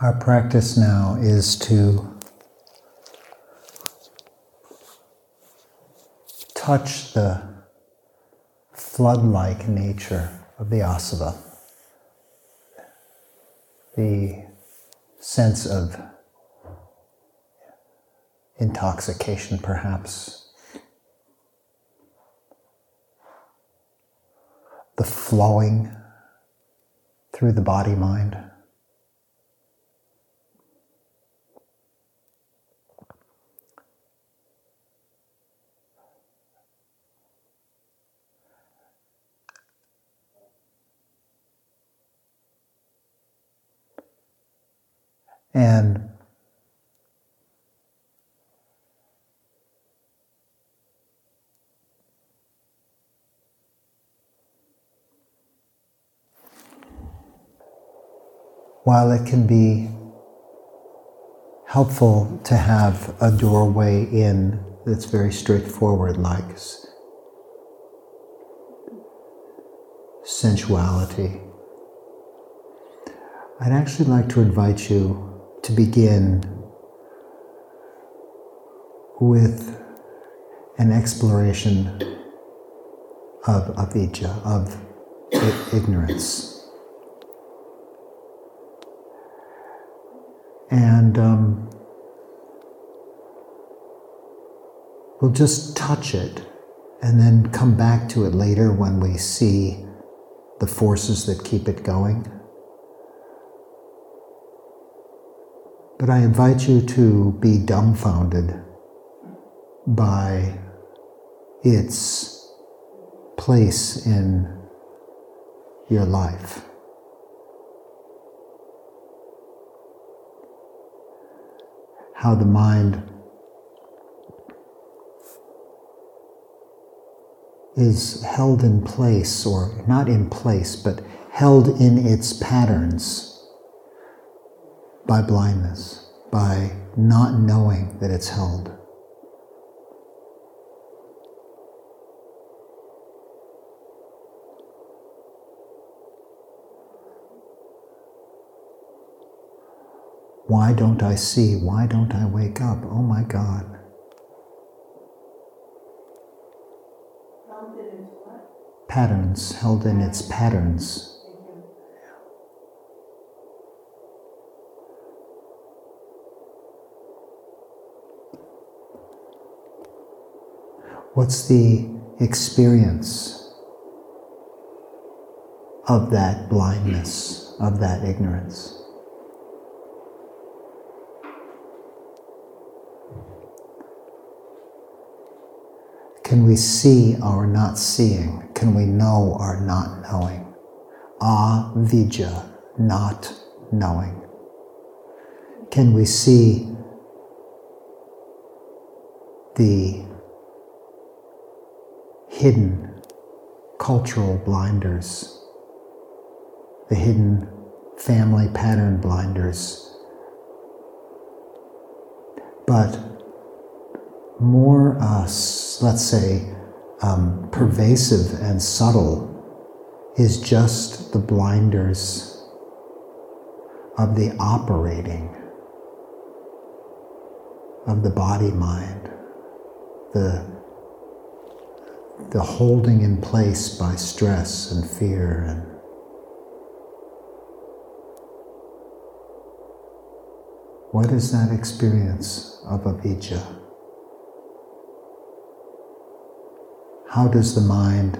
Our practice now is to touch the flood like nature of the asava, the sense of intoxication, perhaps, the flowing through the body mind. And while it can be helpful to have a doorway in that's very straightforward, like sensuality, I'd actually like to invite you to begin with an exploration of avidya, of ignorance. And um, we'll just touch it and then come back to it later when we see the forces that keep it going. But I invite you to be dumbfounded by its place in your life. How the mind is held in place, or not in place, but held in its patterns by blindness, by not knowing that it's held. Why don't I see? Why don't I wake up? Oh my God. Patterns, held in its patterns. What's the experience of that blindness, of that ignorance? Can we see our not seeing? Can we know our not knowing? Avidya, not knowing. Can we see the hidden cultural blinders, the hidden family pattern blinders. But more, uh, let's say, um, pervasive and subtle is just the blinders of the operating of the body mind, the the holding in place by stress and fear and what is that experience of avidya? How does the mind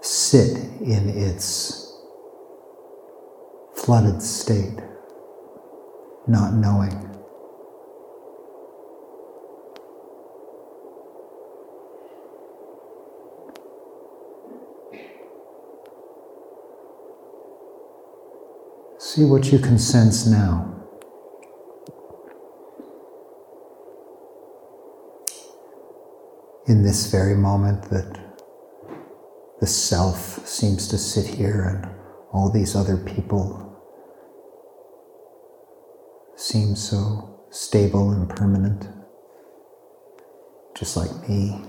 sit in its flooded state, not knowing? See what you can sense now. In this very moment, that the self seems to sit here and all these other people seem so stable and permanent, just like me.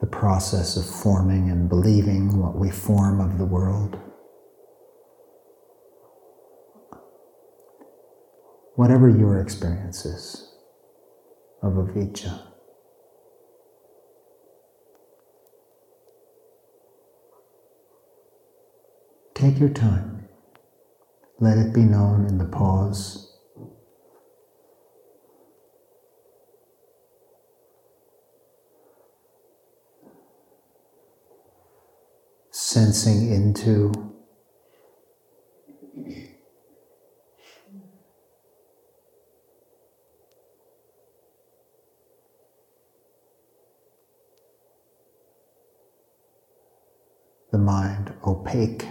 the process of forming and believing what we form of the world. Whatever your experience is of avijja. Take your time. Let it be known in the pause. Sensing into the mind opaque.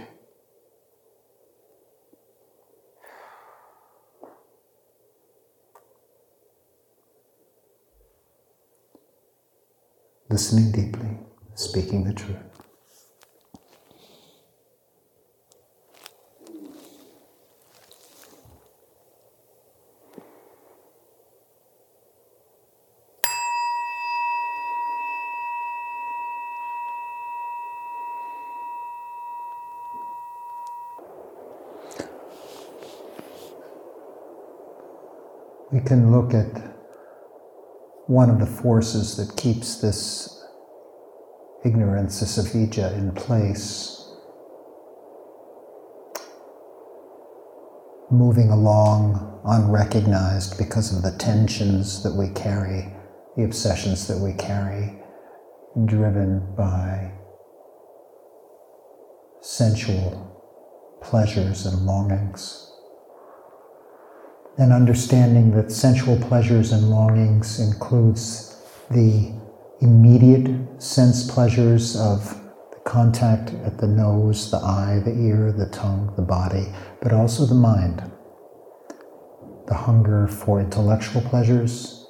listening deeply, speaking the truth. We can look at one of the forces that keeps this ignorance, this avijja, in place, moving along unrecognized because of the tensions that we carry, the obsessions that we carry, driven by sensual pleasures and longings and understanding that sensual pleasures and longings includes the immediate sense pleasures of the contact at the nose, the eye, the ear, the tongue, the body, but also the mind. The hunger for intellectual pleasures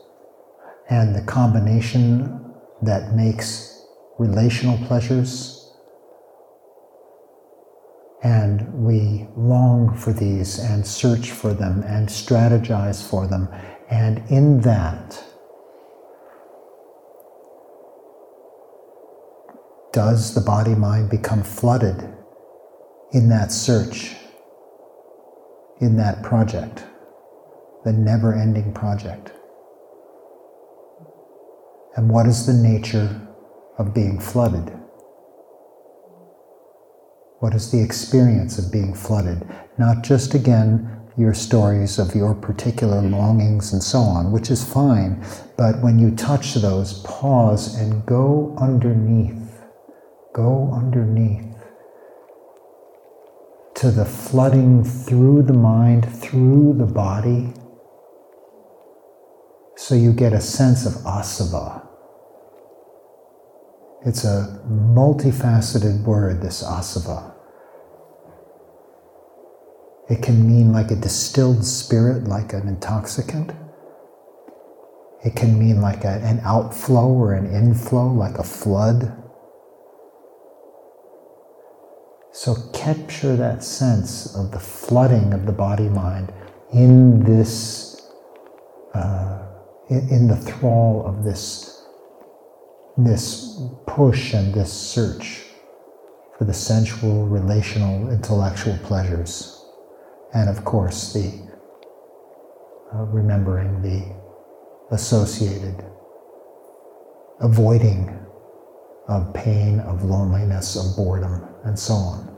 and the combination that makes relational pleasures and we long for these and search for them and strategize for them. And in that, does the body mind become flooded in that search, in that project, the never ending project? And what is the nature of being flooded? What is the experience of being flooded? Not just, again, your stories of your particular longings and so on, which is fine, but when you touch those, pause and go underneath. Go underneath to the flooding through the mind, through the body, so you get a sense of asava. It's a multifaceted word, this asava. It can mean like a distilled spirit, like an intoxicant. It can mean like a, an outflow or an inflow, like a flood. So capture that sense of the flooding of the body mind in this, uh, in, in the thrall of this, this push and this search for the sensual, relational, intellectual pleasures and of course the uh, remembering the associated avoiding of pain, of loneliness, of boredom, and so on.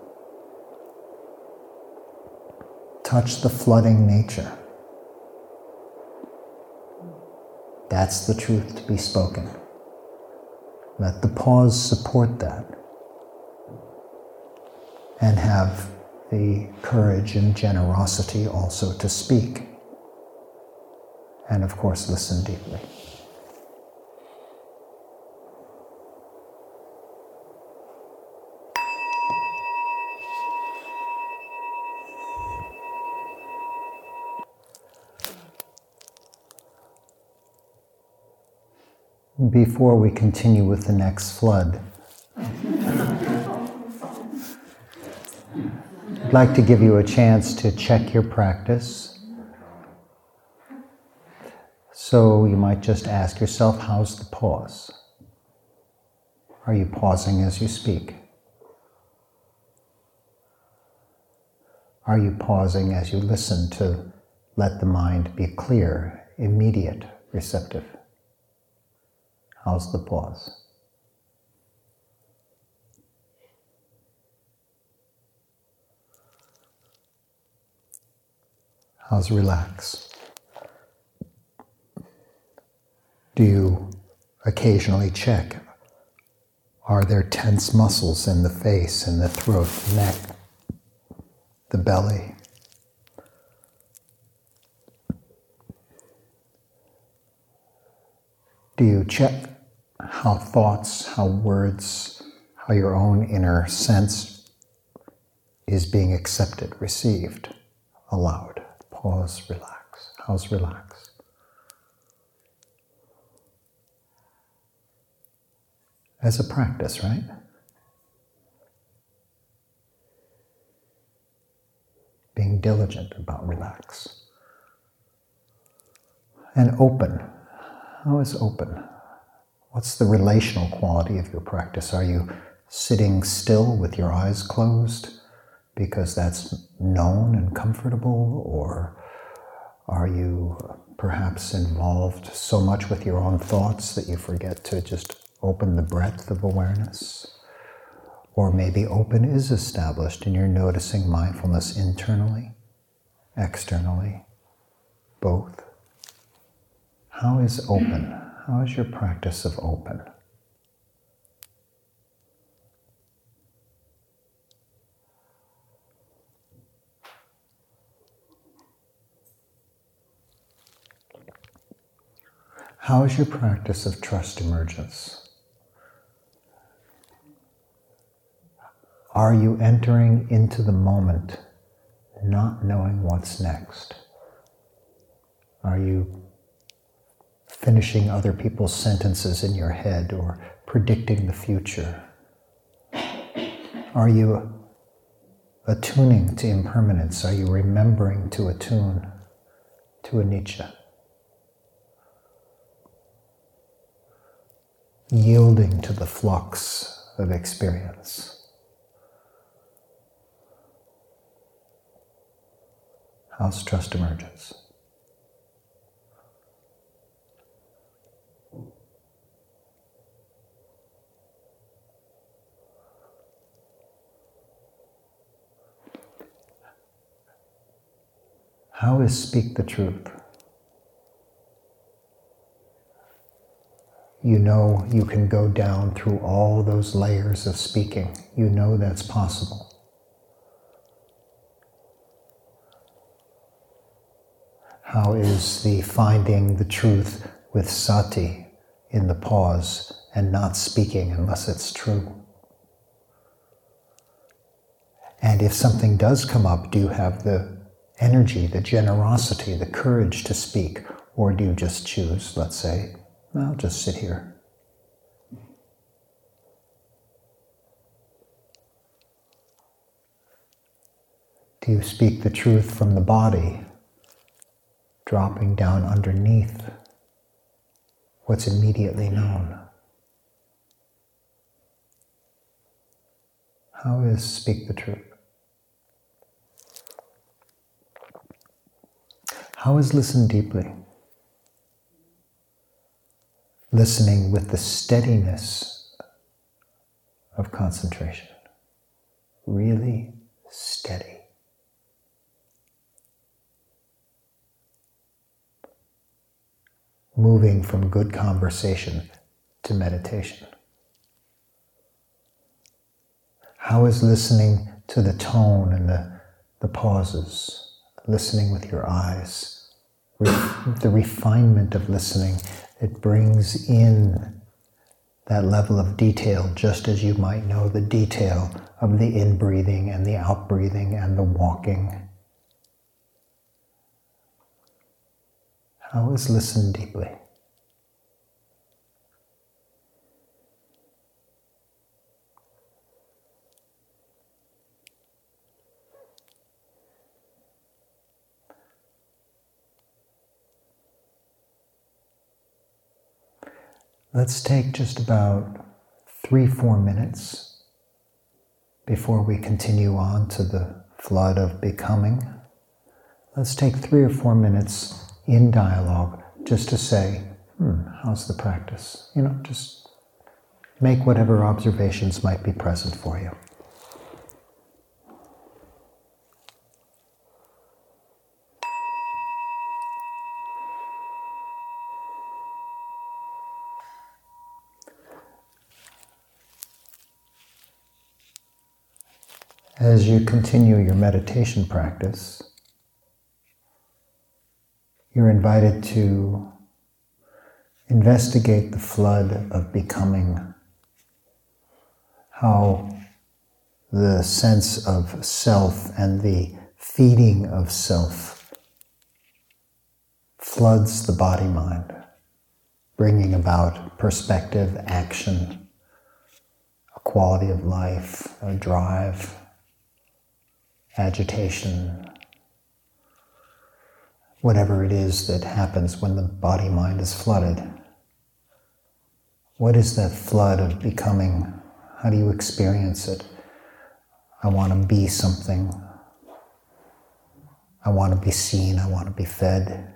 Touch the flooding nature. That's the truth to be spoken. Let the pause support that and have the courage and generosity also to speak. And of course, listen deeply. Before we continue with the next flood, I'd like to give you a chance to check your practice. So you might just ask yourself, how's the pause? Are you pausing as you speak? Are you pausing as you listen to let the mind be clear, immediate, receptive? How's the pause? How's relax? Do you occasionally check? Are there tense muscles in the face, in the throat, neck, the belly? Do you check how thoughts, how words, how your own inner sense is being accepted, received, allowed? Pause, relax. How's relax? As a practice, right? Being diligent about relax. And open. How is open? What's the relational quality of your practice? Are you sitting still with your eyes closed? Because that's known and comfortable, or are you perhaps involved so much with your own thoughts that you forget to just open the breadth of awareness? Or maybe open is established and you're noticing mindfulness internally, externally, both. How is open? How is your practice of open? How is your practice of trust emergence? Are you entering into the moment not knowing what's next? Are you finishing other people's sentences in your head or predicting the future? Are you attuning to impermanence? Are you remembering to attune to anicca? Yielding to the flux of experience. How's trust emergence? How is speak the truth? You know you can go down through all those layers of speaking. You know that's possible. How is the finding the truth with sati in the pause and not speaking unless it's true? And if something does come up, do you have the energy, the generosity, the courage to speak? Or do you just choose, let's say, I'll just sit here. Do you speak the truth from the body, dropping down underneath what's immediately known? How is speak the truth? How is listen deeply? Listening with the steadiness of concentration. Really steady. Moving from good conversation to meditation. How is listening to the tone and the, the pauses, listening with your eyes, the refinement of listening it brings in that level of detail just as you might know the detail of the in breathing and the out breathing and the walking. How is listen deeply? Let's take just about three, four minutes before we continue on to the flood of becoming. Let's take three or four minutes in dialogue just to say, hmm, how's the practice? You know, just make whatever observations might be present for you. As you continue your meditation practice, you're invited to investigate the flood of becoming, how the sense of self and the feeding of self floods the body mind, bringing about perspective, action, a quality of life, a drive agitation, whatever it is that happens when the body mind is flooded. What is that flood of becoming? How do you experience it? I want to be something. I want to be seen. I want to be fed.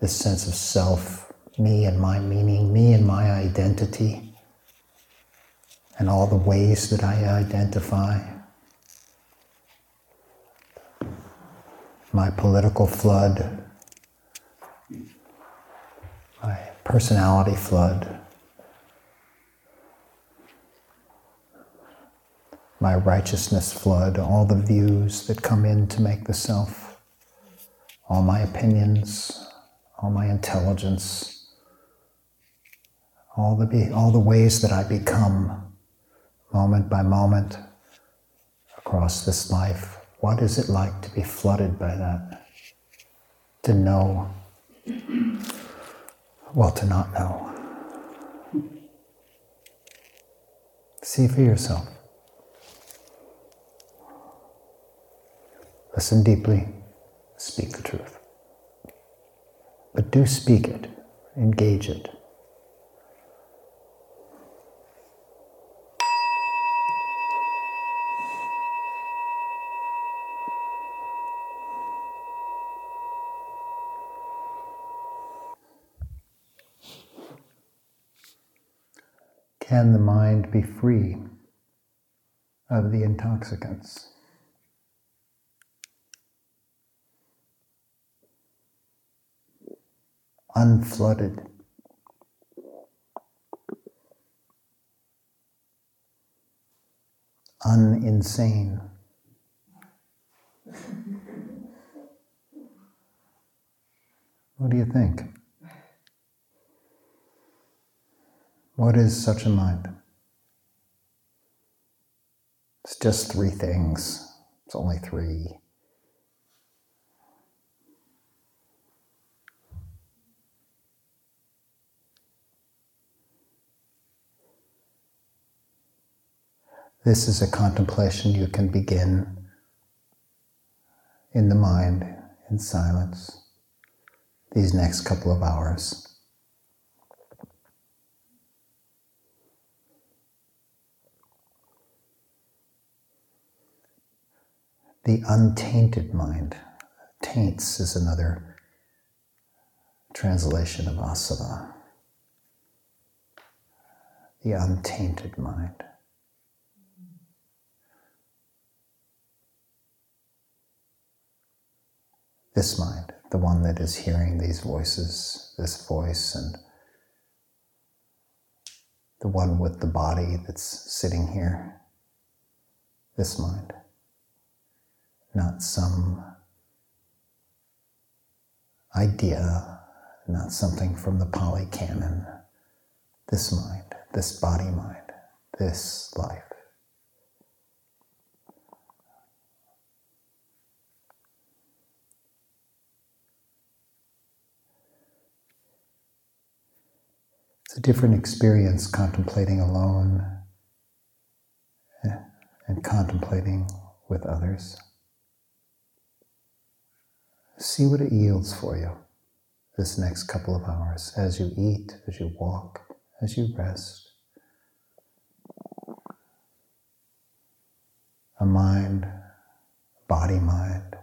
This sense of self, me and my meaning, me and my identity, and all the ways that I identify. My political flood, my personality flood, my righteousness flood, all the views that come in to make the self, all my opinions, all my intelligence, all the, all the ways that I become moment by moment across this life. What is it like to be flooded by that? To know, well, to not know. See for yourself. Listen deeply, speak the truth. But do speak it, engage it. Can the mind be free of the intoxicants? Unflooded. Uninsane. What do you think? What is such a mind? It's just three things. It's only three. This is a contemplation you can begin in the mind, in silence, these next couple of hours. The untainted mind. Taints is another translation of asava. The untainted mind. This mind, the one that is hearing these voices, this voice, and the one with the body that's sitting here, this mind not some idea, not something from the Pali Canon. This mind, this body mind, this life. It's a different experience contemplating alone eh, and contemplating with others see what it yields for you this next couple of hours as you eat, as you walk, as you rest. A mind, body mind,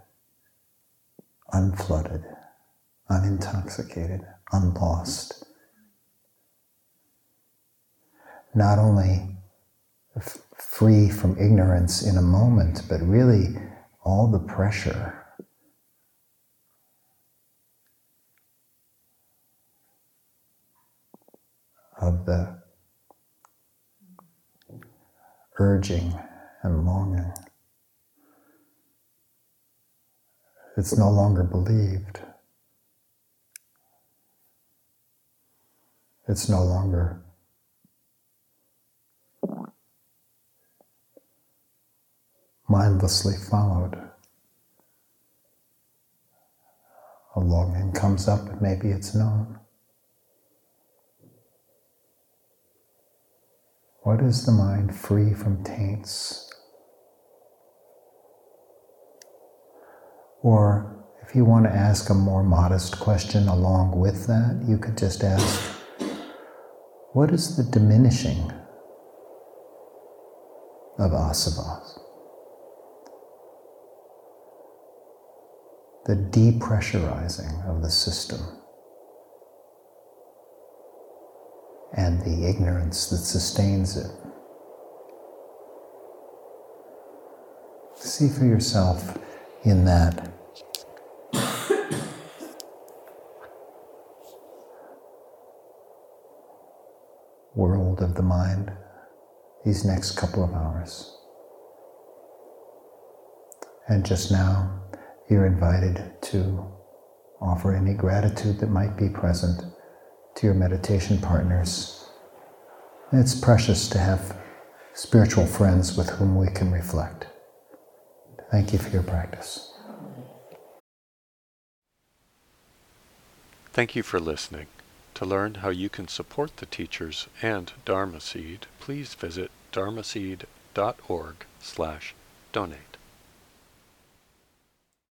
unflooded, unintoxicated, unlost. Not only f- free from ignorance in a moment, but really all the pressure of the urging and longing. It's no longer believed. It's no longer mindlessly followed. A longing comes up, maybe it's known. What is the mind free from taints? Or if you want to ask a more modest question along with that, you could just ask, what is the diminishing of asavas? The depressurizing of the system. And the ignorance that sustains it. See for yourself in that. world of the mind these next couple of hours. And just now, you're invited to offer any gratitude that might be present to your meditation partners. It's precious to have spiritual friends with whom we can reflect. Thank you for your practice. Thank you for listening. To learn how you can support the teachers and Dharma Seed, please visit dharmaseed.org slash donate.